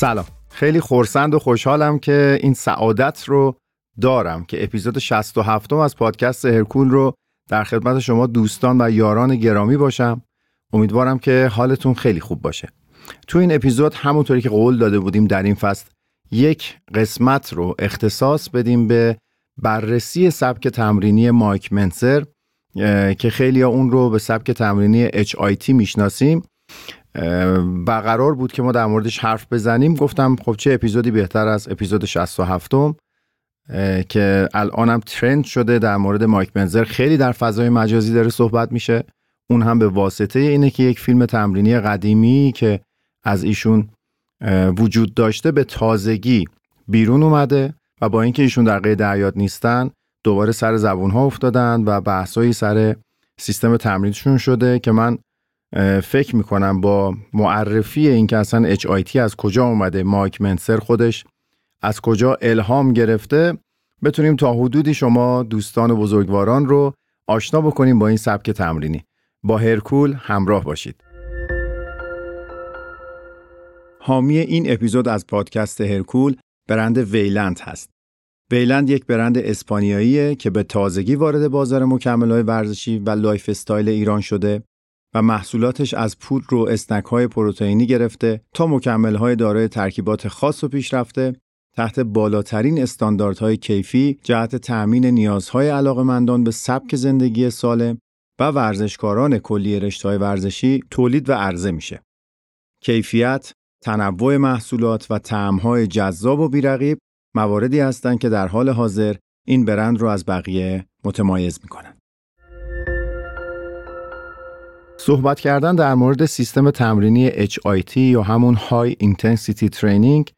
سلام. خیلی خورسند و خوشحالم که این سعادت رو دارم که اپیزود 67 از پادکست هرکول رو در خدمت شما دوستان و یاران گرامی باشم. امیدوارم که حالتون خیلی خوب باشه. تو این اپیزود همونطوری که قول داده بودیم در این فصل یک قسمت رو اختصاص بدیم به بررسی سبک تمرینی مایک منسر که خیلی اون رو به سبک تمرینی HIT می‌شناسیم. و قرار بود که ما در موردش حرف بزنیم. گفتم خب چه اپیزودی بهتر از اپیزود 67 که الانم ترند شده در مورد مایک منزر. خیلی در فضای مجازی داره صحبت میشه. اون هم به واسطه اینه که یک فیلم تمرینی قدیمی که از ایشون وجود داشته به تازگی بیرون اومده و با اینکه ایشون در قید حیات نیستن دوباره سر زبون ها افتادن و بحثایی سر سیستم تمرینشون شده که من فکر می‌کنم با معرفی اینکه اصلا HIT از کجا اومده مایک منسر خودش از کجا الهام گرفته بتونیم تا حدودی شما دوستان و بزرگواران رو آشنا بکنیم با این سبک تمرینی. با هرکول همراه باشید. حامی این اپیزود از پادکست هرکول برند ویلند هست. ویلند یک برند اسپانیاییه که به تازگی وارد بازار مکملهای ورزشی و lifestyle ایران شده. و محصولاتش از پودر و اسنک های پروتئینی گرفته تا مکمل های دارای ترکیبات خاص و پیشرفته تحت بالاترین استانداردهای کیفی جهت تأمین نیازهای علاقمندان به سبک زندگی سالم و ورزشکاران کلیه رشته‌های ورزشی تولید و عرضه میشه. کیفیت، تنوع محصولات و طعم‌های جذاب و بیرقیب مواردی هستند که در حال حاضر این برند رو از بقیه متمایز می‌کنن. صحبت کردن در مورد سیستم تمرینی HIT یا همون High Intensity Training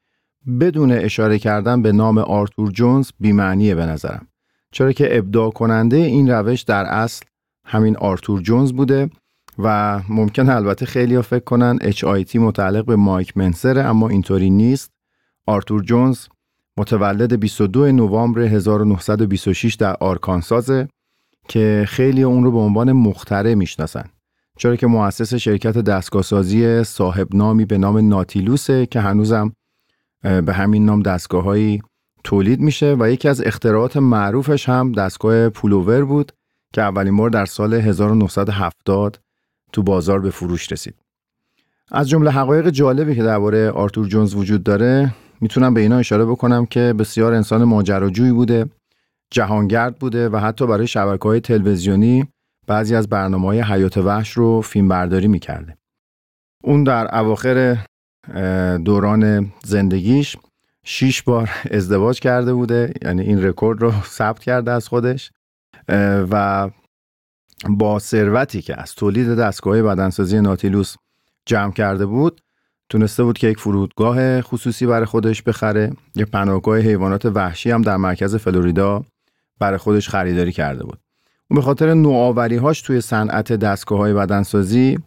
بدون اشاره کردن به نام آرتور جونز بیمعنیه به نظرم. چرا که ابداع کننده این روش در اصل همین آرتور جونز بوده و ممکن البته خیلی ها فکر کنن HIT متعلق به مایک منسره اما اینطوری نیست. آرتور جونز متولد 22 نوامبر 1926 در آرکانسازه که خیلی اون رو به عنوان مختره می‌شناسن. چرا که مؤسس شرکت دستگاهسازی صاحب نامی به نام ناتیلوسه که هنوزم به همین نام دستگاههایی تولید میشه و یکی از اختراعات معروفش هم دستگاه پولوور بود که اولین بار در سال 1970 تو بازار به فروش رسید. از جمله حقایق جالبی که درباره آرتور جونز وجود داره می‌تونم به اینا اشاره بکنم که بسیار انسان ماجراجویی بوده جهانگرد بوده و حتی برای شبکه های تلویزیونی بعضی از برنامه های حیات وحش رو فیلم برداری می‌کرده. اون در اواخر دوران زندگیش شیش بار ازدواج کرده بوده یعنی این رکورد رو ثبت کرده از خودش و با ثروتی که از تولید دستگاه بدنسازی ناتیلوس جمع کرده بود تونسته بود که یک فرودگاه خصوصی برای خودش بخره یه پناهگاه حیوانات وحشی هم در مرکز فلوریدا برای خودش خریداری کرده بود اون به خاطر نوآوری هاش توی صنعت دستگاه های بدنسازی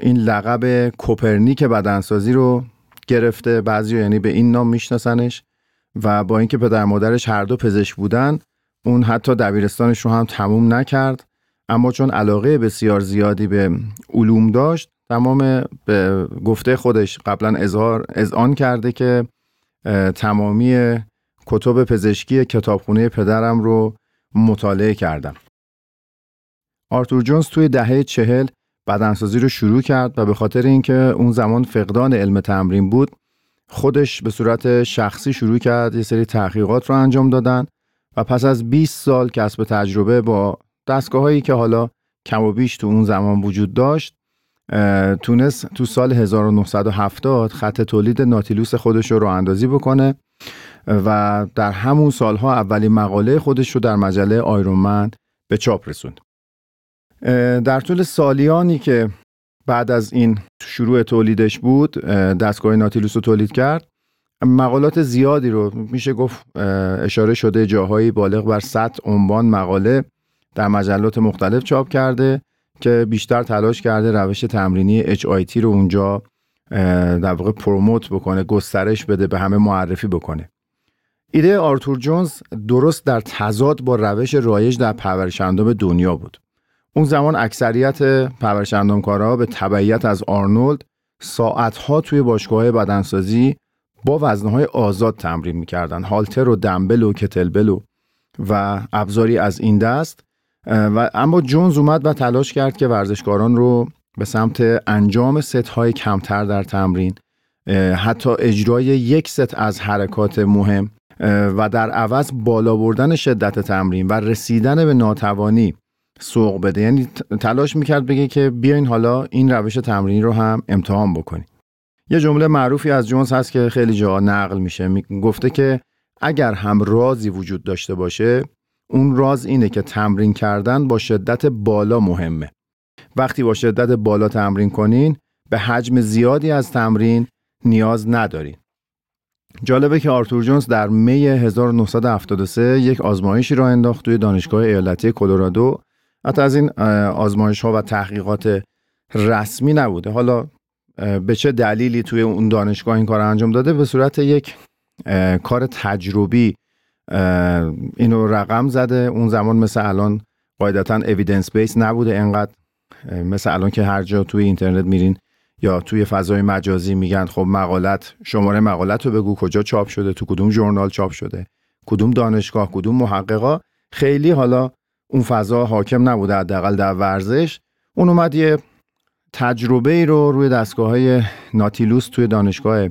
این لقب کوپرنیک بدنسازی رو گرفته. بعضی یعنی به این نام میشناسنش و با اینکه پدر مادرش هر دو پزشک بودن اون حتی دبیرستانش رو هم تموم نکرد. اما چون علاقه بسیار زیادی به علوم داشت تمام به گفته خودش قبلا اظهار اذعان کرده که تمامی کتب پزشکی کتابخونه پدرم رو مطالعه کردم. آرتور جونز توی دهه چهل بدنسازی رو شروع کرد و به خاطر اینکه اون زمان فقدان علم تمرین بود خودش به صورت شخصی شروع کرد یه سری تحقیقات رو انجام دادن و پس از 20 سال کسب تجربه با دستگاه هایی که حالا کم و بیش تو اون زمان وجود داشت تونست تو سال 1970 خط تولید ناتیلوس خودش رو اندازی بکنه. و در همون سالها اولین مقاله خودش رو در مجله آیرومند به چاپ رسوند. در طول سالیانی که بعد از این شروع تولیدش بود دستگاه ناتیلوس رو تولید کرد مقالات زیادی رو میشه گفت اشاره شده جاهایی بالغ بر 100 عنوان مقاله در مجلات مختلف چاپ کرده که بیشتر تلاش کرده روش تمرینی HIT رو اونجا در واقع پروموت بکنه گسترش بده به همه معرفی بکنه ایده آرتور جونز درست در تضاد با روش رایج در پرورش دنیا بود. اون زمان اکثریت پرورش کارها به تبعیت از آرنولد ساعتها توی باشگاه بدنسازی با وزنه‌های آزاد تمرین می‌کردن. هالتر و دمبل و kettlebell و و ابزاری از این دست. و اما جونز اومد و تلاش کرد که ورزشکاران رو به سمت انجام ست های کمتر در تمرین حتی اجرای یک ست از حرکات مهم و در عوض بالا بردن شدت تمرین و رسیدن به ناتوانی سوق بده. یعنی تلاش می‌کرد بگه که بیاین حالا این روش تمرینی رو هم امتحان بکنیم. یه جمله معروفی از جونز هست که خیلی جا نقل میشه. گفته که اگر هم رازی وجود داشته باشه اون راز اینه که تمرین کردن با شدت بالا مهمه. وقتی با شدت بالا تمرین کنین به حجم زیادی از تمرین نیاز ندارین. جالبه که آرتور جونز در می 1973 یک آزمایشی را انداخت توی دانشگاه ایالتی کلرادو. حتی از این آزمایش ها و تحقیقات رسمی نبوده. حالا به چه دلیلی توی اون دانشگاه این کار انجام داده؟ به صورت یک کار تجربی اینو رقم زده. اون زمان مثل الان قاعدتا اویدنس بیس نبوده. انقدر مثل الان که هر جا توی اینترنت میرین یا توی فضای مجازی میگن خب مقالت شماره مقالت رو بگو کجا چاپ شده تو کدوم ژورنال چاپ شده کدوم دانشگاه کدوم محققا. خیلی حالا اون فضا حاکم نبوده حداقل در ورزش. اون اومد یه تجربه ای رو روی دستگاه های Nautilus توی دانشگاه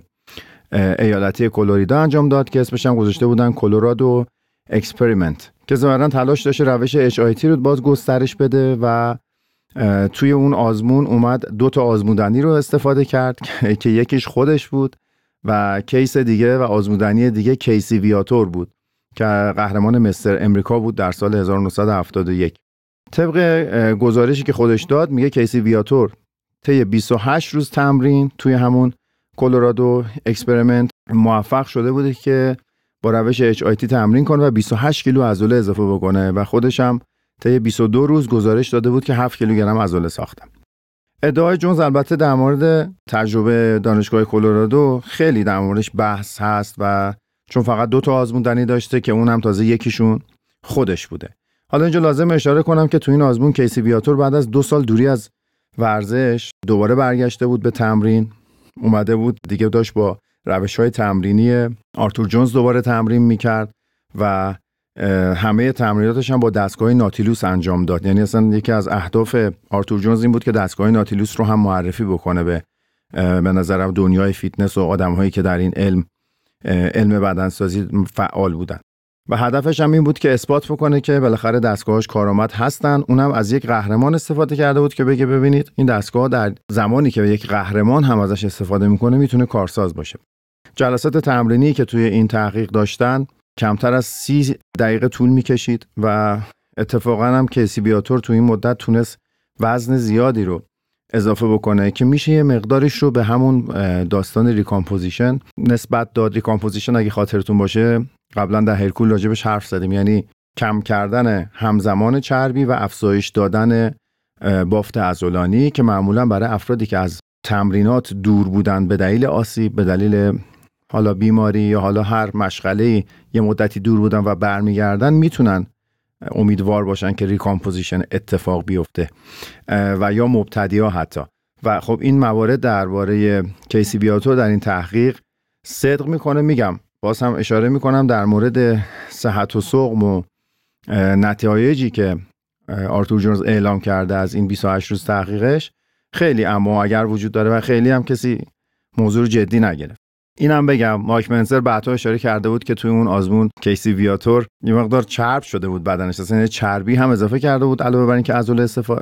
ایالتی کلرادو انجام داد که اسمش هم گذاشته بودن Colorado Experiment که ظاهرا تلاش داشته روش HIT رو باز گسترش بده و توی اون آزمون اومد دو تا آزمودنی رو استفاده کرد که یکیش خودش بود و case دیگه و آزمودنی دیگه کیسی ویاتور بود که قهرمان Mr. America بود در سال 1971 طبق گزارشی که خودش داد میگه کیسی ویاتور طی 28 روز تمرین توی همون Colorado Experiment موفق شده بوده که با روش HIT تمرین کنه و 28 کیلو عضله اضافه بکنه و خودش هم طی 22 روز گزارش داده بود که 7 کیلوگرم عضله ساختم. ادعای جونز البته در مورد تجربه دانشگاه کلرادو خیلی در موردش بحث هست و چون فقط دو تا آزمون داشته که اونم تازه یکیشون خودش بوده. حالا اینجا لازم اشاره کنم که تو این آزمون کیسی بیاتور بعد از دو سال دوری از ورزش دوباره برگشته بود به تمرین اومده بود دیگه داشت با روش های تمرینی آرتور جونز دوباره تمرین می‌کرد و همه تمریناتش هم با دستگاه ناتیلوس انجام داد. یعنی اصلا یکی از اهداف آرتور جونز این بود که دستگاه Nautilus رو هم معرفی بکنه به به نظرم دنیای فیتنس و آدمهایی که در این علم علم بدنسازی فعال بودن. و هدفش هم این بود که اثبات بکنه که بالاخره دستگاهاش کارآمد هستن. اونم از یک قهرمان استفاده کرده بود که بگه ببینید این دستگاه در زمانی که یک قهرمان هم ازش استفاده می‌کنه می‌تونه کارساز باشه. جلسات تمرینی که توی این تحقیق داشتن کمتر از سی دقیقه طول می‌کشید و اتفاقا هم کیسی ویاتور توی این مدت تونست وزن زیادی رو اضافه بکنه که میشه یه مقدارش رو به همون داستان recomposition نسبت داد. recomposition اگه خاطرتون باشه قبلا در هرکول راجبش حرف زدیم. یعنی کم کردن همزمان چربی و افزایش دادن بافت عضلانی که معمولا برای افرادی که از تمرینات دور بودن به دلیل آسیب به دلیل حالا بیماری یا حالا هر مشغله یه مدتی دور بودن و برمیگردن می‌تونن امیدوار باشن که recomposition اتفاق بیفته و یا مبتدی ها حتی. و خب این موارد درباره کیسی ویاتور در این تحقیق صدق می‌کنه میگم. باز هم اشاره می‌کنم در مورد صحت و سقم و نتایجی که آرتور جونز اعلام کرده از این 28 روز تحقیقش. خیلی اما اگر وجود داره و خیلی هم کسی موضوع جدی نگرفت. اینم بگم مایک منسر بعدها اشاره کرده بود که توی اون آزمون کیسی ویاتور یه مقدار چرب شده بود بدنش اصلا چربی هم اضافه کرده بود علاوه بر اینکه عضله استفا...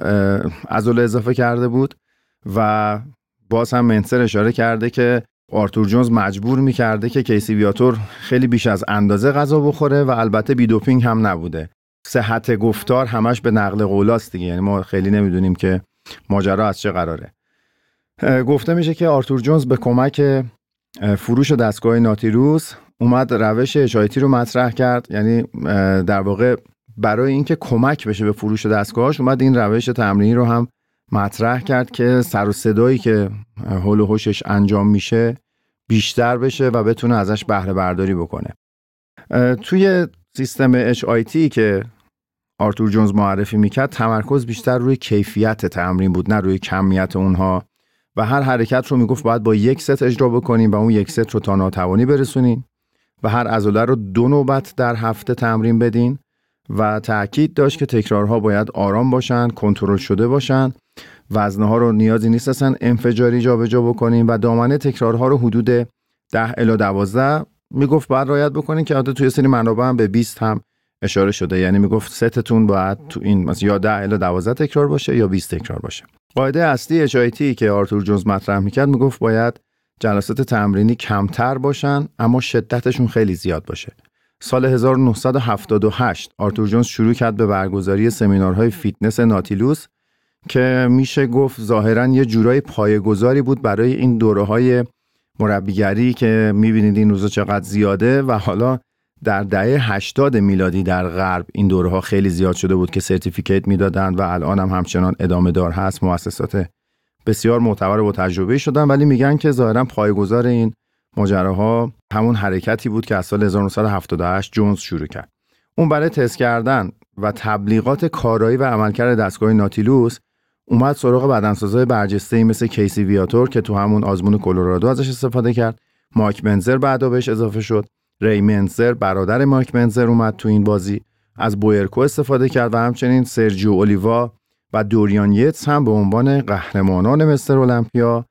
اضافه کرده بود و باز هم منسر اشاره کرده که آرتور جونز مجبور می‌کرده که کیسی ویاتور خیلی بیش از اندازه غذا بخوره و البته بی دوپینگ هم نبوده. صحت گفتار همش به نقل قولاست دیگه یعنی ما خیلی نمی‌دونیم که ماجرا از چه قراره. گفته میشه که آرتور جونز به کمک فروش دستگاه ناتیروس اومد روش اچایتی رو مطرح کرد. یعنی در واقع برای اینکه کمک بشه به فروش دستگاهش اومد این روش تمرینی رو هم مطرح کرد که سر و صدایی که حول و حوشش انجام میشه بیشتر بشه و بتونه ازش بهره برداری بکنه. توی سیستم HIT که آرتور جونز معرفی می‌کرد تمرکز بیشتر روی کیفیت تمرین بود نه روی کمیت اونها. و هر حرکت رو می‌گفت باید با یک ست اجرا بکنیم و اون یک ست رو تا ناتوانی برسونین و هر عضله رو دو نوبت در هفته تمرین بدین و تاکید داشت که تکرارها باید آرام باشن کنترل شده باشن. وزنه ها رو نیازی نیست اصلا انفجاری جابجا بکنیم و دامنه تکرارها رو حدود 10 الی 12 می‌گفت باید رعایت بکنین که حتی توی سری منابع هم به 20 هم اشاره شده. یعنی می‌گفت ستتون باید تو این مثلا یا 10 الی 12 تکرار باشه یا 20 تکرار باشه. قاعده اصلی HIT که آرتور جونز مطرح می‌کرد می‌گفت باید جلسات تمرینی کمتر باشن اما شدتشون خیلی زیاد باشه. سال 1978 آرتور جونز شروع کرد به برگزاری سمینارهای فیتنس ناتیلوس که میشه گفت ظاهرا یه جورای پایه‌گذاری بود برای این دوره های مربیگری که می‌بینید این روزا چقدر زیاده و حالا در دهه 80 میلادی در غرب این دوره ها خیلی زیاد شده بود که سرتیفیکیت می‌دادن و الان هم همچنان ادامه دار هست. مؤسسات بسیار معتبر و تجربه شدن ولی میگن که ظاهرا پایگذار این ماجراها همون حرکتی بود که از سال 1978 جونز شروع کرد. اون برای تست کردن و تبلیغات کارایی و عملکرد دستگاه ناتیلوس اومد سراغ بدنسازای برجسته مثل کیسی ویاتور که تو همون آزمون کلرادو ازش استفاده کرد. مایک منزر بعدا بهش اضافه شد. ری منزر برادر مایک منزر اومد تو این بازی. از بویرکو استفاده کرد و همچنین سرجیو اولیوا و دوریان یتس هم به عنوان قهرمانان مستر المپیا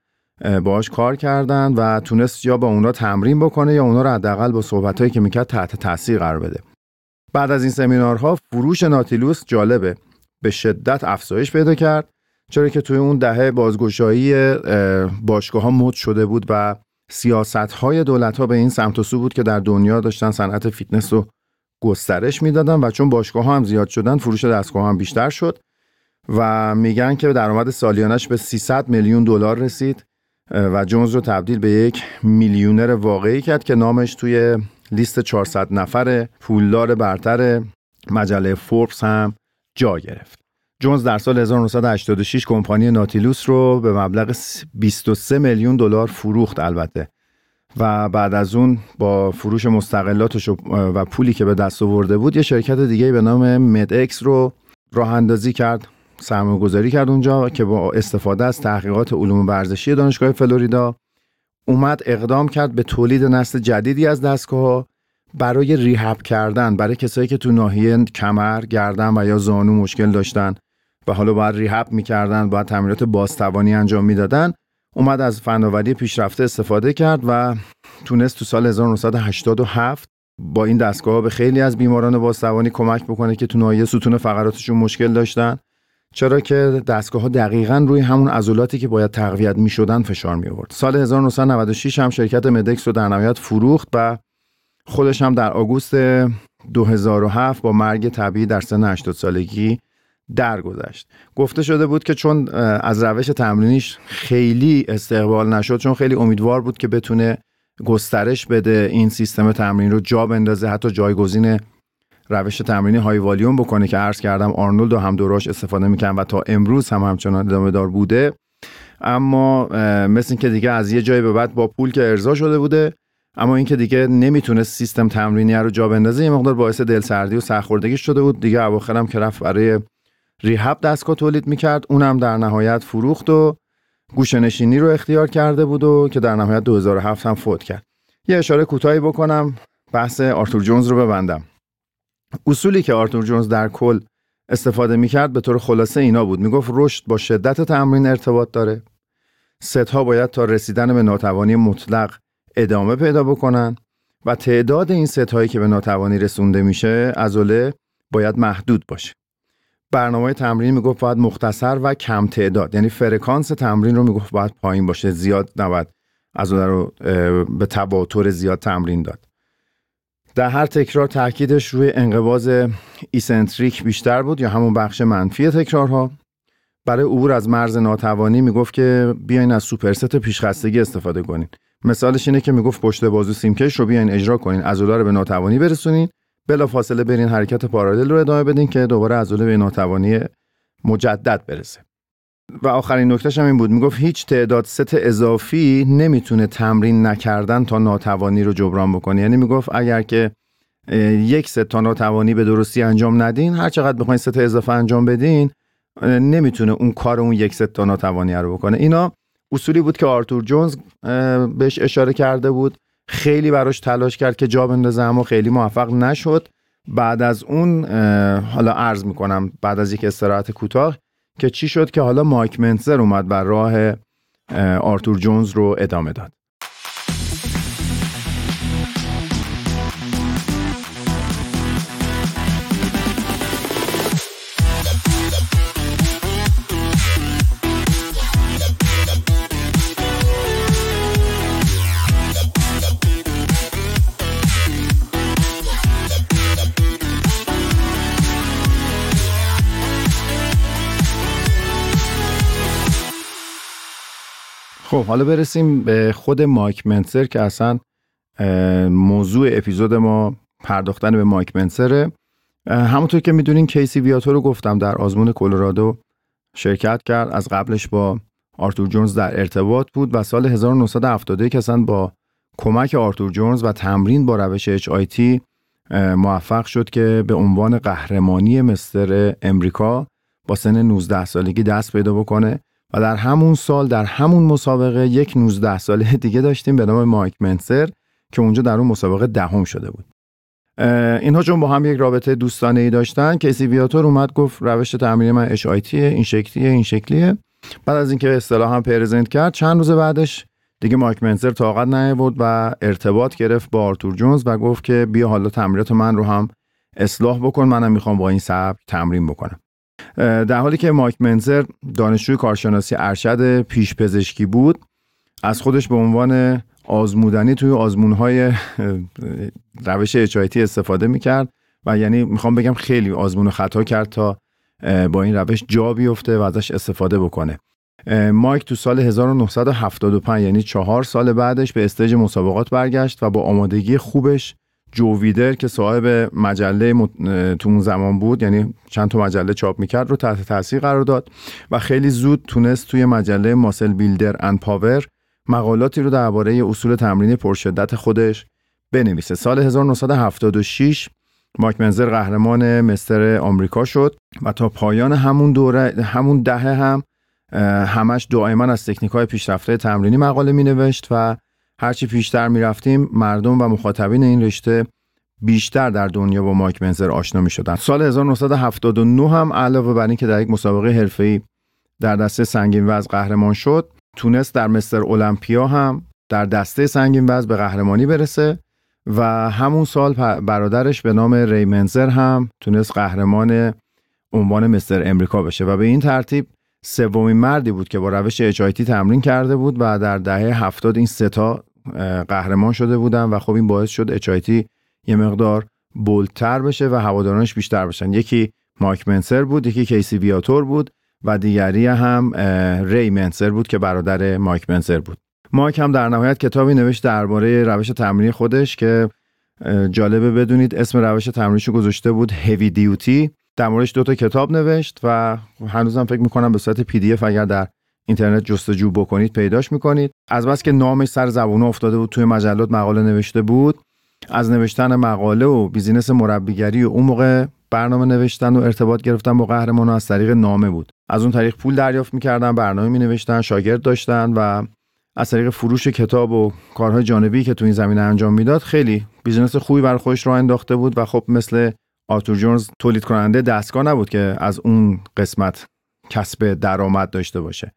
باش کار کردن و تونست یا با اونا تمرین بکنه یا اونا رو حداقل با صحبتهایی که می‌کرد تحت تاثیر قرار بده. بعد از این سمینارها فروش ناتیلوس جالبه. به شدت افزایش پیدا کرد چرا که توی اون دهه بازگشایی باشگاه ها مد شده بود و سیاست های دولت ها به این سمت و سو بود که در دنیا داشتن صنعت فیتنس رو گسترش می‌دادن و چون باشگاه هم زیاد شدن فروش دستگاه هم بیشتر شد و میگن که درآمد سالیانش به 300 میلیون دلار رسید و جونز رو تبدیل به یک میلیونر واقعی کرد که نامش توی لیست 400 نفر پولدار برتر مجله فوربس هم جا گرفت. جونز در سال 1986 کمپانی ناتیلوس رو به مبلغ 23 میلیون دلار فروخت البته. و بعد از اون با فروش مستقلاتش و پولی که به دست آورده بود یه شرکت دیگه به نام مد اکس رو راه اندازی کرد سرمایه گذاری کرد اونجا که با استفاده از تحقیقات علوم ورزشی دانشگاه فلوریدا اومد اقدام کرد به تولید نسل جدیدی از دستگاه برای ریهب کردن برای کسایی که تو ناحیه کمر، گردن و یا زانو مشکل داشتن. و حالا باید ریهب می‌کردن باید تمرینات بازتوانی انجام می‌دادن اومد از فناوری پیشرفته استفاده کرد و تونست تو سال 1987 با این دستگاه به خیلی از بیماران بازتوانی کمک بکنه که تو ناحیه ستون فقراتشون مشکل داشتن چرا که دستگاه ها دقیقا روی همون عضلاتی که باید تقویت می شدن فشار می آورد. سال 1996 هم شرکت مدکس رو در نهایت فروخت و خودش هم در آگوست 2007 با مرگ طبیعی در سن 80 سالگی درگذشت. گفته شده بود که چون از روش تمرینیش خیلی استقبال نشد چون خیلی امیدوار بود که بتونه گسترش بده این سیستم تمرین رو جا بندازه حتی جایگزین روش تمرینی های والیوم بکنه که عرض کردم آرنولد و هم دوراش استفاده می‌کنن و تا امروز هم همچنان ادامه دار بوده اما مثل اینکه دیگه از یه جای به بعد با پول که ارضا شده بوده اما اینکه دیگه نمی‌تونه سیستم تمرینی رو جا بندازه یه مقدار باعث دلسردی و سرخوردگی شده بود دیگه اواخر هم که رفت برای ریهب دستگاه تولید می‌کرد اونم در نهایت فروخت و گوشنشینی رو اختیار کرده بود و که در نهایت 2007 هم فوت کرد. یه اشاره کوتاهی بکنم بحث آرتور جونز رو ببندم. اصولی که آرتور جونز در کل استفاده می‌کرد به طور خلاصه اینا بود. می‌گفت رشد با شدت تمرین ارتباط داره. ست ها باید تا رسیدن به ناتوانی مطلق ادامه پیدا بکنن و تعداد این ست هایی که به ناتوانی رسونده میشه عضله باید محدود باشه. برنامه تمرین می‌گفت باید مختصر و کم تعداد. یعنی فرکانس تمرین رو می‌گفت باید پایین باشه زیاد نباید عضله رو به تواتر زیاد تمرین داد. در هر تکرار تاکیدش روی انقباض eccentric بیشتر بود یا همون بخش منفی تکرارها. برای عبور از مرز ناتوانی می‌گفت که بیاین از superset پیشخستگی استفاده کنین. مثالش اینه که می‌گفت پشت بازو سیمکش رو بیاین اجرا کنین عضله رو به ناتوانی برسونین. بلافاصله برین حرکت پارالل رو ادامه بدین که دوباره عضله به ناتوانی مجدد برسه. و آخرین نکتهش هم این بود. می‌گفت هیچ تعداد ست اضافی نمی‌تونه تمرین نکردن تا ناتوانی رو جبران بکنه. یعنی می‌گفت اگر که یک ست تا ناتوانی به درستی انجام ندین هر چقدر بخواین ست اضافه انجام بدین نمی‌تونه اون کار اون یک ست تا ناتوانی رو بکنه. اینا اصولی بود که آرتور جونز بهش اشاره کرده بود. خیلی براش تلاش کرد که جا بندازه اما خیلی موفق نشد. بعد از اون حالا عرض می‌کنم بعد از یک استراحت کوتاه که چی شد که حالا مایک منسر اومد بر راه آرتور جونز رو ادامه داد. خب حالا برسیم به خود مایک منسر که اصلا موضوع اپیزود ما پرداختن به مایک منسره همونطور که می‌دونین کیسی ویاتو رو گفتم در آزمون کلرادو شرکت کرد. از قبلش با آرتور جونز در ارتباط بود و سال 1971 اصلا با کمک آرتور جونز و تمرین با روش HIT موفق شد که به عنوان قهرمانی مستر امریکا با سن 19 سالگی دست پیدا بکنه. و در همون سال در همون مسابقه یک 19 ساله دیگه داشتیم به نام مایک منسر که اونجا در اون مسابقه دهم شده بود. اینها چون با هم یک رابطه دوستانه ای داشتن کسی ویاتور اومد گفت روش تمرین من اچ این شکلیه این شکلیه. بعد از اینکه اصطلاح هم پرزنت کرد چند روز بعدش دیگه مایک منسر طاقت بود و ارتباط گرفت با آرتور جونز و گفت که بیا حالا تمرینات من رو هم اصلاح بکن منم می‌خوام با این سبک تمرین بکنم. در حالی که مایک منزر دانشجوی کارشناسی ارشد پیش پزشکی بود از خودش به عنوان آزمودنی توی آزمونهای روش اچایتی استفاده می‌کرد و یعنی می‌خوام بگم خیلی آزمون خطا کرد تا با این روش جا بیفته و ازش استفاده بکنه. مایک تو سال 1975 یعنی چهار سال بعدش به استیج مسابقات برگشت و با آمادگی خوبش جوویدر که صاحب مجله تو اون زمان بود یعنی چند تا مجله چاپ می‌کرد رو تحت تاثیر قرار داد و خیلی زود تونست توی مجله ماسل بیلدر اند پاور مقالاتی رو درباره اصول تمرین پرشدت خودش بنویسه. سال 1976 مایک منزر قهرمان مستر آمریکا شد و تا پایان همون دوره همون دهه هم همش دائما از تکنیک های پیشرفته تمرینی مقاله می نوشت و هرچی پیشتر می‌رفتیم مردم و مخاطبین این رشته بیشتر در دنیا با مایک منزر آشنا می شدن. سال 1979 هم علاوه بر اینکه در یک مسابقه حرفه‌ای در دسته سنگین وزن قهرمان شد تونست در مستر المپیا هم در دسته سنگین وزن به قهرمانی برسه و همون سال برادرش به نام ری منزر هم تونست قهرمان عنوان مستر امریکا بشه و به این ترتیب سومین مردی بود که با روش اچایتی تمرین کرده بود و در دهه هفتاد این ستا قهرمان شده بودن و خب این باعث شد اچایتی یه مقدار بولتر بشه و هوادارانش بیشتر بشن. یکی مایک منسر بود یکی کیسی ویاتور بود و دیگری هم ری منسر بود که برادر مایک منسر بود. مایک هم در نهایت کتابی نوشت درباره روش تمرینی خودش که جالبه بدونید اسم روش تمرینیشو گذاشته بود هیوی دیوتی در موردش دو تا کتاب نوشت و هنوزم فکر می‌کنم به صورت PDF اگر در اینترنت جستجو بکنید پیداش می‌کنید. از بس که نامش سر زبونه افتاده بود توی مجلات مقاله نوشته بود. از نوشتن مقاله و business مربیگری و اون موقع برنامه نوشتن و ارتباط گرفتن با قهرمان از طریق نامه بود. از اون طریق پول دریافت می‌کردن برنامه می نوشتن شاگرد داشتن و از طریق فروش کتاب و کارهای جانبی که تو این زمینه انجام می‌داد خیلی business خوبی برای خودش راه انداخته بود و خب مثل آرتور جونز تولید کننده دستگاه نبود که از اون قسمت کسب درآمد داشته باشه.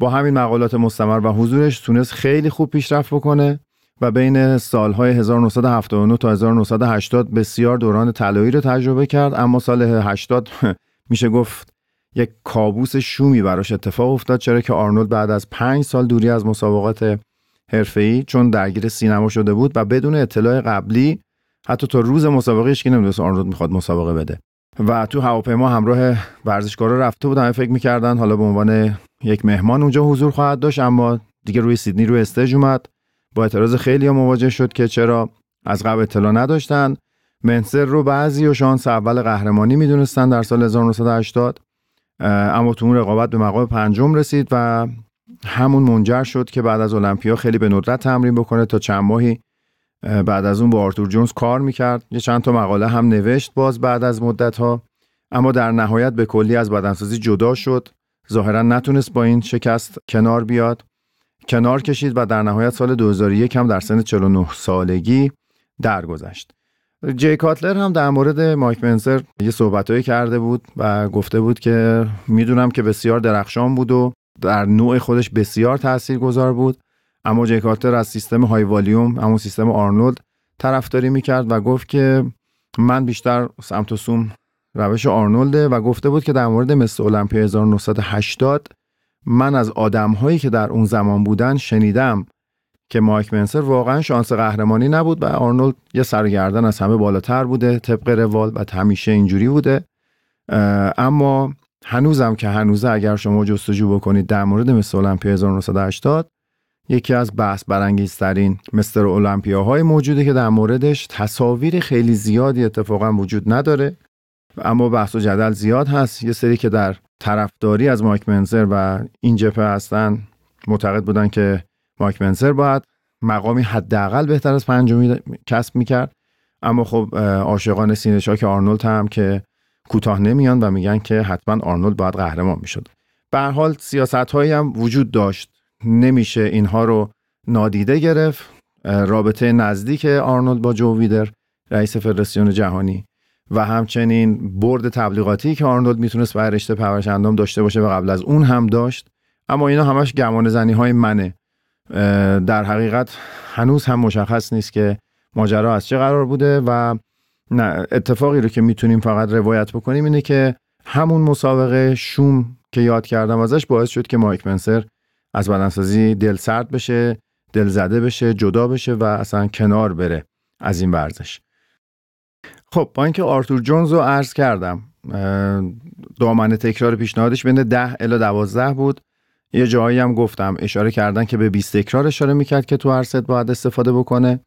با همین مقالات مستمر و حضورش تونست خیلی خوب پیشرفت بکنه و بین سالهای 1979 تا 1980 بسیار دوران طلایی رو تجربه کرد. اما سال 80 میشه گفت یک کابوس شومی براش اتفاق افتاد چرا که آرنولد بعد از پنج سال دوری از مسابقات حرفه‌ای چون درگیر سینما شده بود و بدون اطلاع قبلی حتی تا روز مسابقه که نمی‌دونست آرنولد می‌خواد مسابقه بده. و تو هواپیما همراه ورزشکارا رفته بودن فکر می‌کردن حالا به عنوان یک مهمان اونجا حضور خواهد داشت اما دیگه روی سیدنی روی استیج اومد. با اعتراض خیلی ها مواجه شد که چرا از قبل اطلاع نداشتن. منسر رو بعضی و شانس اول قهرمانی می‌دونستن در سال 1980 اما تو اون رقابت به مقام پنجم رسید و همون منجر شد که بعد از المپیا خیلی به ندرت تمرین بکنه تا چند ماهی بعد از اون با آرتور جونز کار می‌کرد. یه چند تا مقاله هم نوشت باز بعد از مدت ها اما در نهایت به کلی از بدنسازی جدا شد. ظاهرا نتونست با این شکست کنار بیاد کنار کشید و در نهایت سال 2001 هم در سن 49 سالگی درگذشت. جی کاتلر هم در مورد مایک منسر یه صحبتهایی کرده بود و گفته بود که می‌دونم که بسیار درخشان بود و در نوع خودش بسیار تاثیرگذار بود اما جی کاتلر از سیستم های والیوم همون سیستم آرنولد طرفداری می‌کرد و گفت که من بیشتر سمت و سوم روش آرنولده و گفته بود که در مورد مثل المپیا 1980 من از آدم هایی که در اون زمان بودن شنیدم که مایک منسر واقعا شانس قهرمانی نبود و آرنولد یه سرگردن از همه بالاتر بوده طبق روال و همیشه اینجوری بوده. اما هنوزم که هنوزه اگر شما جستجو بکنید در مورد مثل المپیا 1980 یکی از بحث برانگیزترین مستر المپیاهای موجوده که در موردش تصاویر خیلی زیادی اتفاقا وجود نداره. اما بحث و جدل زیاد هست. یه سری که در طرفداری از مایک منزر و این جپه هستن معتقد بودن که مایک منزر باید مقامی حداقل بهتر از پنجمی کسب می‌کرد. اما خب عاشقان سینه آرنولد هم که کوتاه نمیان و میگن که حتما آرنولد باید قهرمان می‌شد. به هر حال سیاست هایی هم وجود داشت. نمیشه اینها رو نادیده گرفت. رابطه نزدیک آرنولد با جو ویدر رئیس فدراسیون جهانی. و همچنین برد تبلیغاتی که آرنولد می‌تونست برای رشته پرورش اندام داشته باشه و قبل از اون هم داشت. اما اینا همش گمان زنی های منه در حقیقت هنوز هم مشخص نیست که ماجرا از چه قرار بوده و نه اتفاقی رو که می‌تونیم فقط روایت بکنیم اینه که همون مسابقه شوم که یاد کردم ازش باعث شد که مایک منسر از بدنسازی دل سرد بشه دل زده بشه جدا بشه و اصلا کنار بره از این ورزش. خب با اینکه آرتور جونز رو عرض کردم دامنه تکرار پیشنهادش بین 10 الی 12 بود. یه جایی هم گفتم اشاره کردن که به 20 تکرار اشاره می‌کرد که تو هر ست باید استفاده بکنه.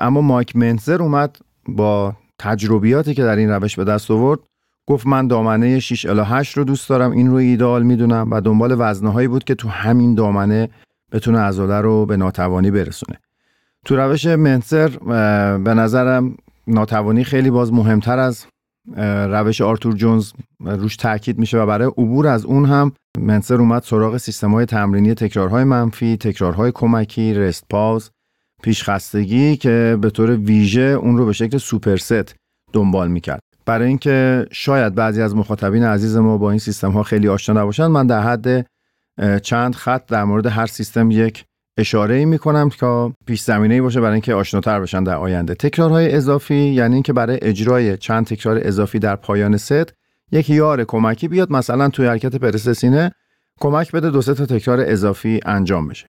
اما مایک منزر اومد با تجربیاتی که در این روش به دست آورد. گفت من دامنه 6 الی 8 رو دوست دارم این رو ایدال می‌دونم و دنبال وزنه هایی بود که تو همین دامنه بتونه عضله رو به ناتوانی برسونه. تو روش منسر به نظرم ناتوانی خیلی باز مهمتر از روش آرتور جونز روش تاکید میشه و برای عبور از اون هم منسر اومد سراغ سیستم های تمرینی تکرارهای منفی، تکرارهای کمکی، رست پاز، پیشخستگی که به طور ویژه اون رو به شکل سوپرست دنبال می‌کرد. برای اینکه شاید بعضی از مخاطبین عزیز ما با این سیستم ها خیلی آشنا نباشند من در حد چند خط در مورد هر سیستم یک اشاره ای می کنم که پیش زمینه ای باشه برای اینکه آشناتر بشن در آینده. تکرارهای اضافی یعنی اینکه برای اجرای چند تکرار اضافی در پایان ست یک یار کمکی بیاد مثلا توی حرکت پرس سینه کمک بده دو تا تکرار اضافی انجام بشه.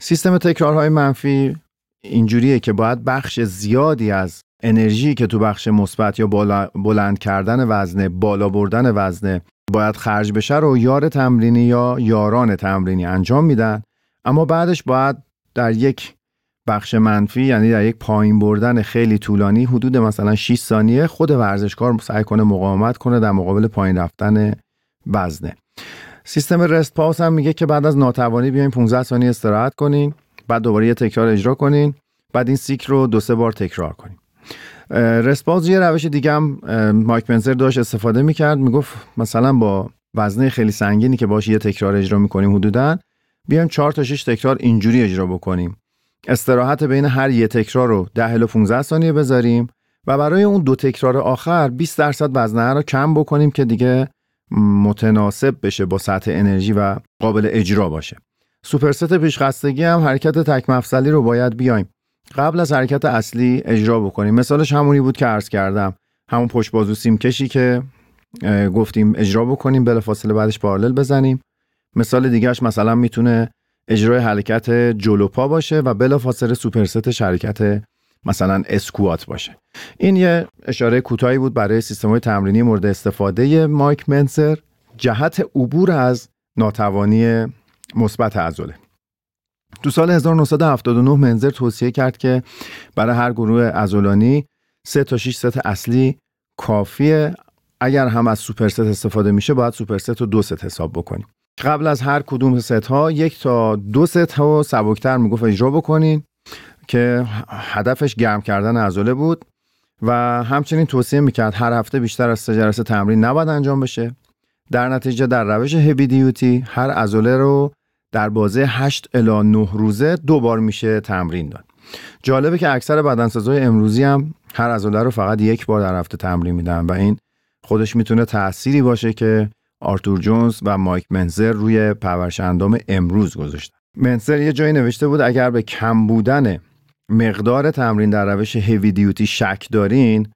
سیستم تکرارهای منفی اینجوریه که باید بخش زیادی از انرژی که تو بخش مثبت یا بالا بلند کردن وزنه بالا بردن وزنه باید خرج بشه رو یار تمرینی یا یاران تمرینی انجام میدن. اما بعدش باید در یک بخش منفی یعنی در یک پایین بردن خیلی طولانی حدود مثلا 6 ثانیه خود ورزشکار سعی کنه مقاومت کنه در مقابل پایین رفتن وزنه. سیستم رست پاس هم میگه که بعد از ناتوانی بیاین 15 ثانیه استراحت کنین بعد دوباره یه تکرار اجرا کنین بعد این سیکل رو دو سه بار تکرار کنین. رسپاز یه روش دیگه هم مایک منزر داشت استفاده می‌کرد می‌گفت مثلا با وزنه خیلی سنگینی که باش یه تکرار اجرا می‌کنیم حدودا بیایم 4 تا 6 تکرار اینجوری اجرا بکنیم. استراحت بین هر یه تکرار رو 10 الی 15 ثانیه بذاریم و برای اون دو تکرار آخر 20 درصد وزنه رو کم بکنیم که دیگه متناسب بشه با سطح انرژی و قابل اجرا باشه. سوپرست پیشخستگی هم حرکت تک مفصلی رو باید بیایم. قبل از حرکت اصلی اجرا بکنیم. مثالش همونی بود که عرض کردم. همون پشت بازو سیم کشی که گفتیم اجرا بکنیم بلافاصله بعدش پارالل بزنیم. مثال دیگهش مثلا می‌تونه اجرای حرکت جلو پا باشه و بلافاصله سوپرست حرکت مثلا اسکوات باشه. این یه اشاره کوتاهی بود برای سیستم تمرینی مورد استفاده مایک منتزر. جهت عبور از ناتوانی مثبت عضله. تو سال 1979 منتزر توصیه کرد که برای هر گروه عضلانی سه تا 6 ست اصلی کافیه. اگر هم از superset استفاده میشه باید superset رو دو ست حساب بکنیم. قبل از هر کدوم ست ها یک تا دو ست ها سبکتر می‌گفت اجرا بکنین که هدفش گرم کردن عضله بود و همچنین توصیه می‌کرد هر هفته بیشتر از سه جلسه تمرین نباید انجام بشه. در نتیجه در روش هوی دیوتی هر عضله رو در بازه 8 الی 9 روزه دو بار میشه تمرین داد. جالبه که اکثر بدنسازهای امروزی هم هر عضله رو فقط یک بار در هفته تمرین میدن و این خودش می‌تونه تأثیری باشه که آرتور جونز و مایک منزر روی پرورش اندام امروز گذاشتن. منزر یه جایی نوشته بود اگر به کم بودن مقدار تمرین در روش هیوی دیوتی شک دارین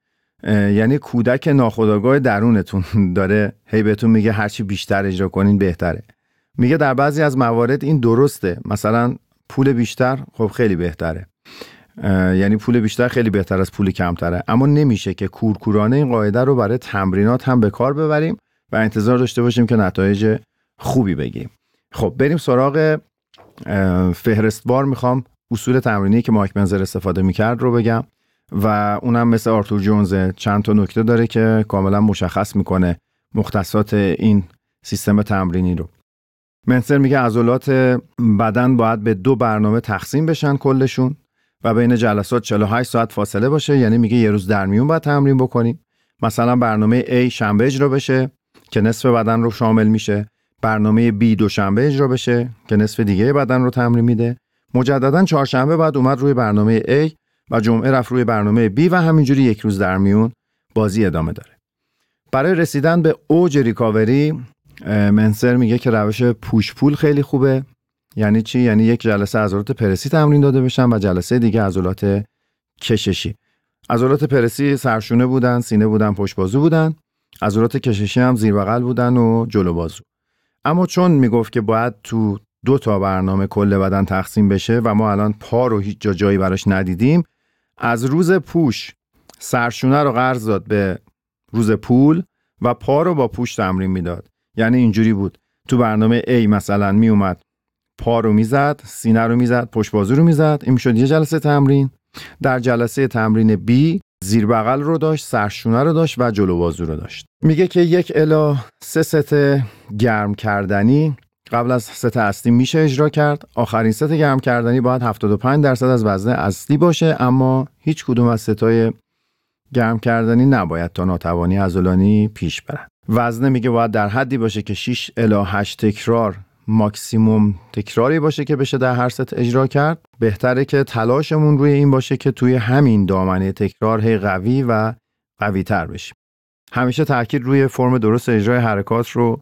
یعنی کودک ناخودآگاه درونتون داره هی بهتون میگه هرچی بیشتر اجرا کنین بهتره. میگه در بعضی از موارد این درسته. مثلا پول بیشتر خب خیلی بهتره. یعنی پول بیشتر خیلی بهتر از پول کمتره. اما نمیشه که کورکورانه این قاعده رو برای تمرینات هم به کار ببریم. و انتظار داشته باشیم که نتایج خوبی بگیریم خب بریم سراغ فهرستوار می‌خوام اصول تمرینی که مایک منزر استفاده می‌کرد رو بگم و اونم مثل آرتور جونز چند تا نکته داره که کاملا مشخص می‌کنه مختصات این سیستم تمرینی رو. منسر میگه عضلات بدن باید به دو برنامه تقسیم بشن کلشون و بین جلسات 48 ساعت فاصله باشه. یعنی میگه یه روز در میون باید تمرین بکنیم مثلا برنامه A شنبه اجرا بشه. که نصف بدن رو شامل میشه. برنامه B دوشنبه اجرا بشه که نصف دیگه بدن رو تمرین میده. مجددا چهارشنبه بعد اومد روی برنامه A و جمعه رفت روی برنامه B و همینجوری یک روز در میون بازی ادامه داره. برای رسیدن به اوج ریکاوری منسر میگه که روش پوش پول خیلی خوبه. یعنی چی؟ یعنی یک جلسه عضلات پرسی تمرین داده بشن و جلسه دیگه عضلات کششی. عضلات پرسی سرشونه بودن سینه بودن پشت بازو بودن. عضلات کششی هم زیر بغل بودن و جلو بازو. اما چون می‌گفت که باید تو دو تا برنامه کل بدن تقسیم بشه و ما الان پا رو هیچ جا جایی براش ندیدیم از روز پوش سرشونه رو قرض داد به روز پول و پا رو با پوش تمرین می‌داد. یعنی اینجوری بود. تو برنامه A مثلا می اومد پا رو می‌زد سینه رو می‌زد پشت بازو رو می‌زد این می‌شد یه جلسه تمرین. در جلسه تمرین B زیر بغل رو داشت سرشونه رو داشت و جلو بازو رو داشت. میگه که یک الی سه ست گرم کردنی. قبل از ست اصلی میشه اجرا کرد. آخرین ست گرم کردنی باید 75 درصد از وزن اصلی باشه اما هیچ کدوم از ستای گرم کردنی نباید تا ناتوانی عضلانی پیش برن. وزنه میگه باید در حدی باشه که 6 الی 8 تکرار ماکسیموم تکراری باشه که بشه در هر ست اجرا کرد. بهتره که تلاشمون روی این باشه که توی همین دامنه تکرار هی قوی و قوی تر بشیم. همیشه تاکید روی فرم درست اجرای حرکات رو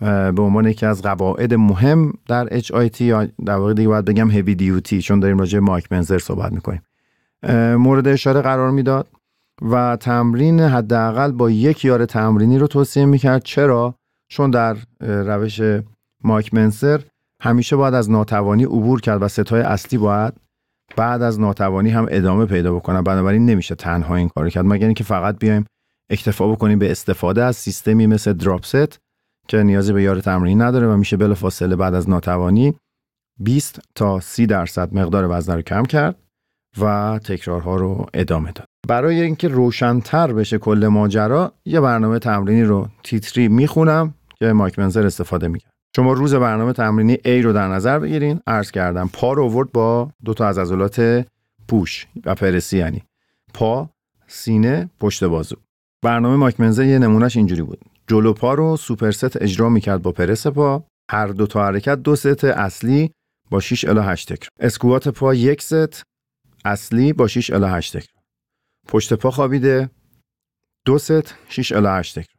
به عنوان یکی از قواعد مهم در HIT یا در واقع دیگه باید بگم هیوی دیوتی چون داریم راجع مایک منزر صحبت می‌کنیم. مورد اشاره قرار می‌داد و تمرین حداقل با یک یار تمرینی رو توصیه می‌کرد. چرا؟ چون در روش مایک منسر همیشه باید از ناتوانی عبور کرد و ستای اصلی باید بعد از ناتوانی هم ادامه پیدا بکنن بنابراین نمیشه تنها این کارو کرد. مگر اینکه فقط بیایم اکتفا بکنیم به استفاده از سیستمی مثل دراپ ست که نیازی به یار تمرین نداره و میشه بلافاصله بعد از ناتوانی 20 تا 30 درصد مقدار وزن رو کم کرد و تکرارها رو ادامه داد. برای اینکه روشنتر بشه کل ماجرا یه برنامه تمرینی رو تیتری می‌خونم که مایک منزر استفاده می‌کرد. شما روز برنامه تمرینی A رو در نظر بگیرین. عرض کردم پا رو آورد با دو تا از عضلات push و پرسی یعنی پا سینه پشت بازو. برنامه مایک منتزر یه نمونهش اینجوری بود. جلو پا رو superset اجرا می‌کرد با پرس پا. هر دو تا حرکت دو ست اصلی با 6 الی 8 تکرار. اسکوات پا یک ست اصلی با 6 الی 8 تکرار. پشت پا خوابیده دو ست 6 الی 8 تکرار.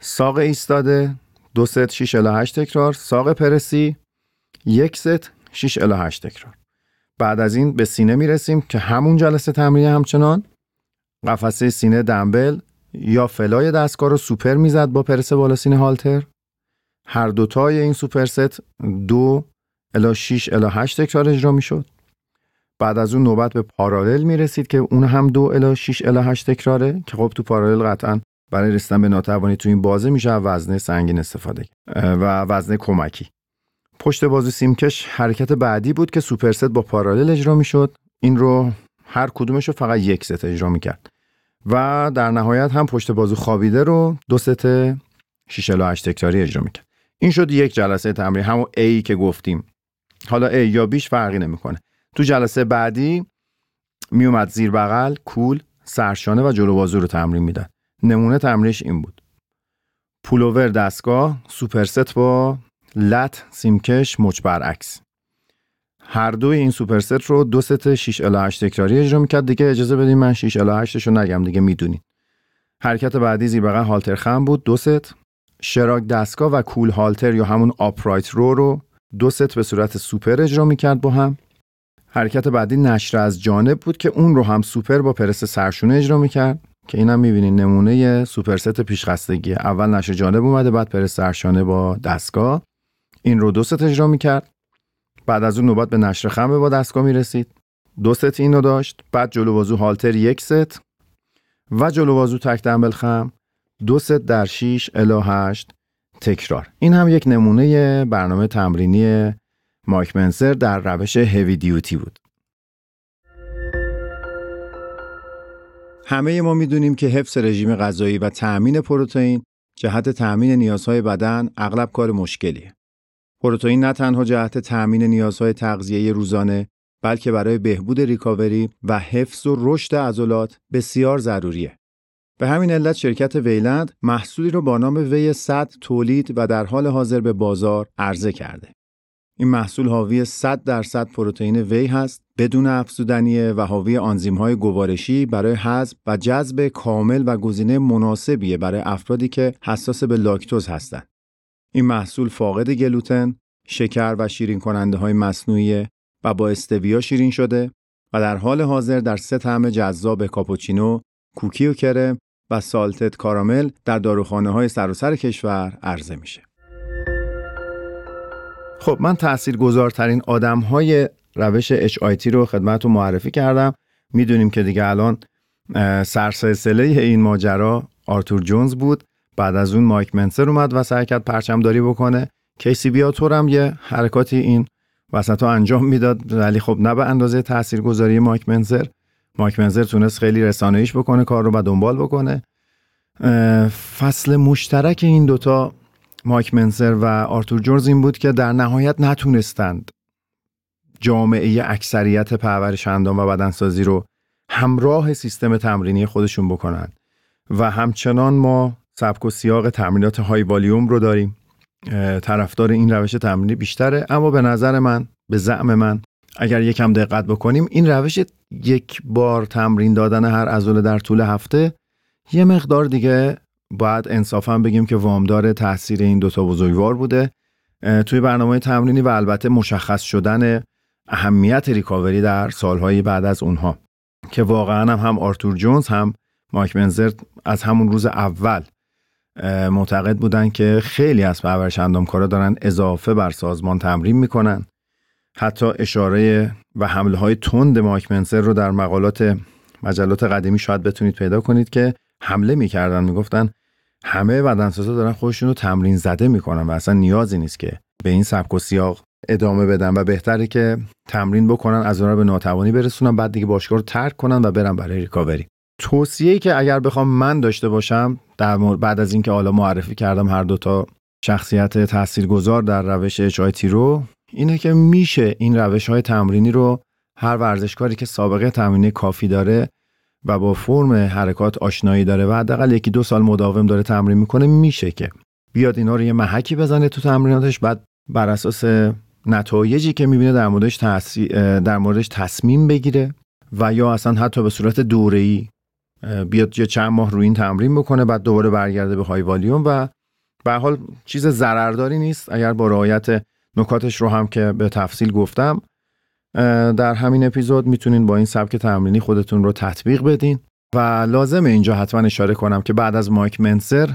ساق ایستاده دو ست 6 الی 8 تکرار ساق پرسی یک ست 6 الی 8 تکرار. بعد از این به سینه می‌رسیم که همون جلسه تمرین همچنان. قفسه سینه دنبل یا fly دستگاه رو سوپر می‌زد با پرس بالا سینه هالتر. هر دوتای این superset دو الا 6 الی 8 تکرار اجرا می‌شد. بعد از اون نوبت به پارالل می رسید که اون هم دو الا 6 الی 8 تکراره که خب تو پارالل قطعا برای رسیدن به ناتوانی تو این بازه میشه وزنه سنگین استفاده و وزنه کمکی. پشت بازو سیمکش حرکت بعدی بود که superset با پارالل اجرا می‌شد. این رو هر کدومش رو فقط یک ست اجرا می‌کرد. و در نهایت هم پشت بازو خوابیده رو دو ست 6 الی 8 تکراری اجرا می‌کرد. این شد یک جلسه تمرین همون A که گفتیم. حالا A یا B ش فرقی نمی‌کنه. تو جلسه بعدی میومد زیر بغل کول سرشانه و جلو بازو رو تمرین می‌داد. نمونه تمرینش این بود. pullover دستگاه superset با lat سیمکش مچ برعکس. هر دوی این superset رو دو ست 6 الی 8 تکراری اجرا می‌کرد. دیگه اجازه بدین من 6 الی 8 رو نگم دیگه می‌دونین. حرکت بعدی زیر بغل هالتر خم بود دو ست. shrug دستگاه و کول هالتر یا همون upright row رو دو ست به صورت سوپر اجرا می‌کرد با هم. حرکت بعدی نشر از جانب بود که اون رو هم سوپر با پرس سرشونه اجرا می‌کرد. که اینم می‌بینین نمونه superset پیشخستگی. اول نشر جانب اومده بعد پرس سرشانه با دستگاه. این رو دو ست اجرا می‌کرد. بعد از اون نوبت به نشر خمه با دستگاه می‌رسید. دو ست اینو داشت. بعد جلو بازو هالتر یک ست و جلو بازو تک دنبل خم. دو ست در 6 الی 8 تکرار. این هم یک نمونه برنامه تمرینی مایک منسر در روش هوی دیوتی بود. همه ما می‌دونیم که حفظ رژیم غذایی و تأمین پروتئین جهت تأمین نیازهای بدن اغلب کار مشکلیه. پروتئین نه تنها جهت تأمین نیازهای تغذیه روزانه بلکه برای بهبود ریکاوری و حفظ و رشد عضلات بسیار ضروریه. به همین علت شرکت ویلند محصولی رو با نام وی 100 تولید و در حال حاضر به بازار عرضه کرده. این محصول حاوی 100 درصد پروتئین وی هست بدون افزودنیه و حاوی های گوارشی برای حذف و جذب کامل و گزینه مناسبیه برای افرادی که حساس به لاکتوز هستند. این محصول فاقد گلوتن، شکر و شیرین کننده های مصنوعی و با استویا شیرین شده و در حال حاضر در سه طعم جذاب کاپوچینو، کوکی و کرم و سالتت کارامل در داروخانه های سراسر کشور عرضه میشه. خب من تأثیر گذارترین آدم های روش HIT رو خدمت رو معرفی کردم. می‌دونیم که دیگه الان سرسلسله این ماجرا آرتور جونز بود. بعد از اون مایک منسر اومد و سعی کرد پرچمداری بکنه. کیسی بیاتور هم یه حرکاتی این وسط ها انجام می‌داد. ولی خب نه به اندازه تاثیرگذاری مایک منزر مایک منزر تونست خیلی رسانه‌ایش بکنه کار رو و دنبال بکنه. فصل مشترک این دوتا مایک منزر و آرتور جورز این بود که در نهایت نتونستند جامعه اکثریت پرورش اندام و بدنسازی رو همراه سیستم تمرینی خودشون بکنند و همچنان ما سبک و سیاق تمرینات های والیوم رو داریم. طرفدار این روش تمرینی بیشتره اما به نظر من به زعم من اگر یکم دقت بکنیم این روش یک بار تمرین دادن هر عضله در طول هفته یه مقدار دیگه باید انصافا بگیم که وامدار تاثیر این دوتا بزرگوار بوده. توی برنامه تمرینی و البته مشخص شدن اهمیت ریکاوری در سالهای بعد از اونها که واقعا هم, هم آرتور جونز هم مایک منزر از همون روز اول معتقد بودن که خیلی از پرورش اندامکارا دارن اضافه بر سازمان تمرین می‌کنن. حتی اشاره و حمله های تند مایک منزر رو در مقالات مجلات قدیمی شاید بتونید پیدا کنید که حمله می‌کردن می‌گفتن همه بدنسازا دارن خودشون رو تمرین زده می‌کنن و اصلا نیازی نیست که به این سبک و سیاق ادامه بدن و بهتره که تمرین بکنن از اونها به ناتوانی برسونن بعد دیگه باشگاه رو ترک کنن و برن برای ریکاوری. توصیه‌ای که اگر بخوام من داشته باشم در بعد از اینکه حالا معرفی کردم هر دوتا شخصیت تاثیرگذار در روش اچ رو اینه که میشه این روش های تمرینی رو هر ورزشکاری که سابقه تمرینی کافی داره و با فرم حرکات آشنایی داره و حداقل یکی دو سال مداوم داره تمرین می‌کنه میشه که بیاد اینا رو یه محکی بزنه تو تمریناتش. بعد بر اساس نتایجی که می‌بینه در موردش در موردش تصمیم بگیره و یا اصلا حتی به صورت دوره‌ای بیاد یه چند ماه روی این تمرین بکنه بعد دوباره برگرده به های والیوم و به حال چیز ضررداری نیست. اگر با رعایت نکاتش رو هم که به تفصیل گفتم در همین اپیزود می‌تونین با این سبک تمرینی خودتون رو تطبیق بدین. و لازم اینجا حتما اشاره کنم که بعد از مایک منسر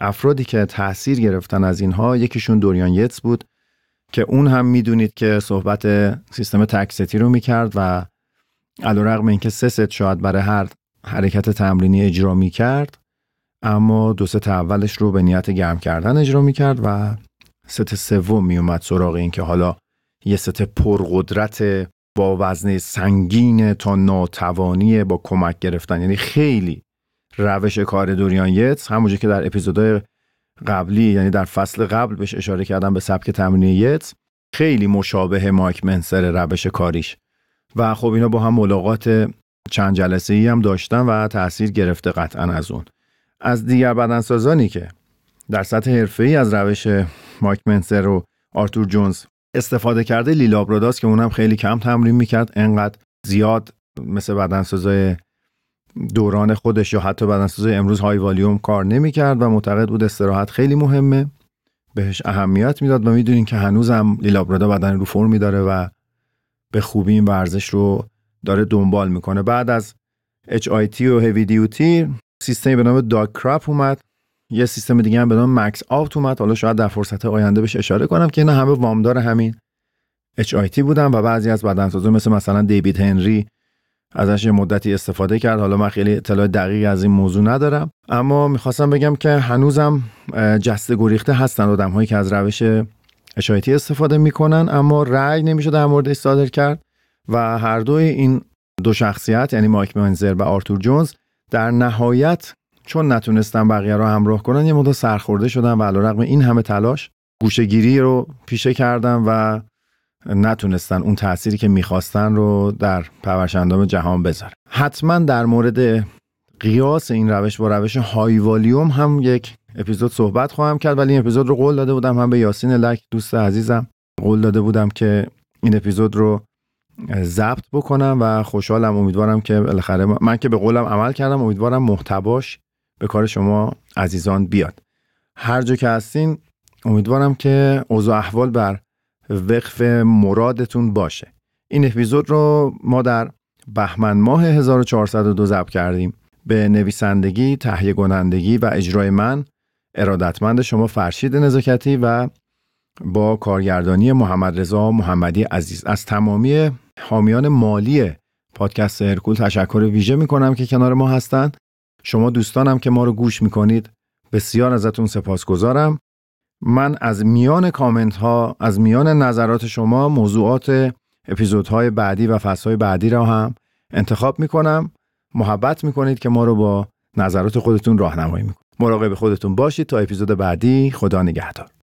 افرادی که تاثیر گرفتن از اینها یکیشون دوریان یتس بود که اون هم می‌دونید که صحبت سیستم تک ستی رو می‌کرد و علیرغم اینکه سه ست شاید برای هر حرکت تمرینی اجرا می‌کرد اما دو ست اولش رو به نیت گرم کردن اجرا می‌کرد و ست سوم میومد سراغ این که حالا یه ست پرقدرت با وزن سنگین تا ناتوانی با کمک گرفتن. یعنی خیلی روش کار دوریان یتس. همونجور که در اپیزودهای قبلی یعنی در فصل قبل بهش اشاره کردم به سبک تمرینی یتس خیلی مشابه مایک منسر روش کاریش. و خب اینا با هم ملاقات چند جلسه ای هم داشتن و تاثیر گرفته قطعا از اون. از دیگر بدنسازانی که در سطح حرفه ای از روش مایک منسر و آرتور جونز استفاده کرده لیلابراداس که اونم خیلی کم تمرین می‌کرد انقدر زیاد مثل بدنسازای دوران خودش یا حتی بدنسازای امروز های والیوم کار نمی‌کرد و معتقد بود استراحت خیلی مهمه. بهش اهمیت می‌داد و می‌دونین که هنوزم لیلابرادا بدن رو فرمی داره و به خوبی این ورزش رو داره دنبال می‌کنه. بعد از HIT و هیوی دیوتی سیستمی به نام داگ کراپ اومد. یه سیستم دیگه هم به نام مکس آوت اومد. حالا شاید در فرصت آینده بهش اشاره کنم که اینا همه وامدار همین HIT بودن و بعضی از بدنسازا مثل مثلا دیوید هنری ازش یه مدتی استفاده کرد. حالا من خیلی اطلاع دقیق از این موضوع ندارم. اما می‌خواستم بگم که هنوزم جسته گریخته هستن آدم هایی که از روش اشایتی استفاده می‌کنن اما رأی نمیشه در موردش صادر کرد و هر دوی این دو شخصیت یعنی مایک منزر و آرتور جونز در نهایت چون نتونستن بقیه رو همراه کنن یه مدت سرخورده شدن و علیرغم این همه تلاش گوشهگیری رو پیشه کردن و نتونستن اون تأثیری که می‌خواستن رو در پرورشندام جهان بذارن. حتما در مورد قیاس این روش با روش های والیوم هم یک اپیزود صحبت خواهم کرد ولی این اپیزود رو قول داده بودم. هم به یاسین لک دوست عزیزم قول داده بودم که این اپیزود رو ضبط بکنم و خوشحالم امیدوارم که بالاخره من که به قولم عمل کردم امیدوارم محتواش به کار شما عزیزان بیاد. هر جا که هستین امیدوارم که اوضاع احوال بر وقف مرادتون باشه. این اپیزود رو ما در بهمن ماه 1402 ضبط کردیم. به نویسندگی، تهیه کنندگی و اجرای من ارادتمند شما فرشید نزاکتی و با کارگردانی محمد رضا محمدی عزیز. از تمامی حامیان مالی پادکست هرکول تشکر ویژه می کنم که کنار ما هستند شما دوستانم که ما رو گوش می کنید بسیار ازتون سپاسگزارم. من از میان کامنت ها از میان نظرات شما موضوعات اپیزودهای بعدی و فصلهای بعدی را هم انتخاب می کنم محبت می کنید که ما رو با نظرات خودتون راهنمایی کنید مراقب خودتون باشید. تا اپیزود بعدی خدا نگهدار.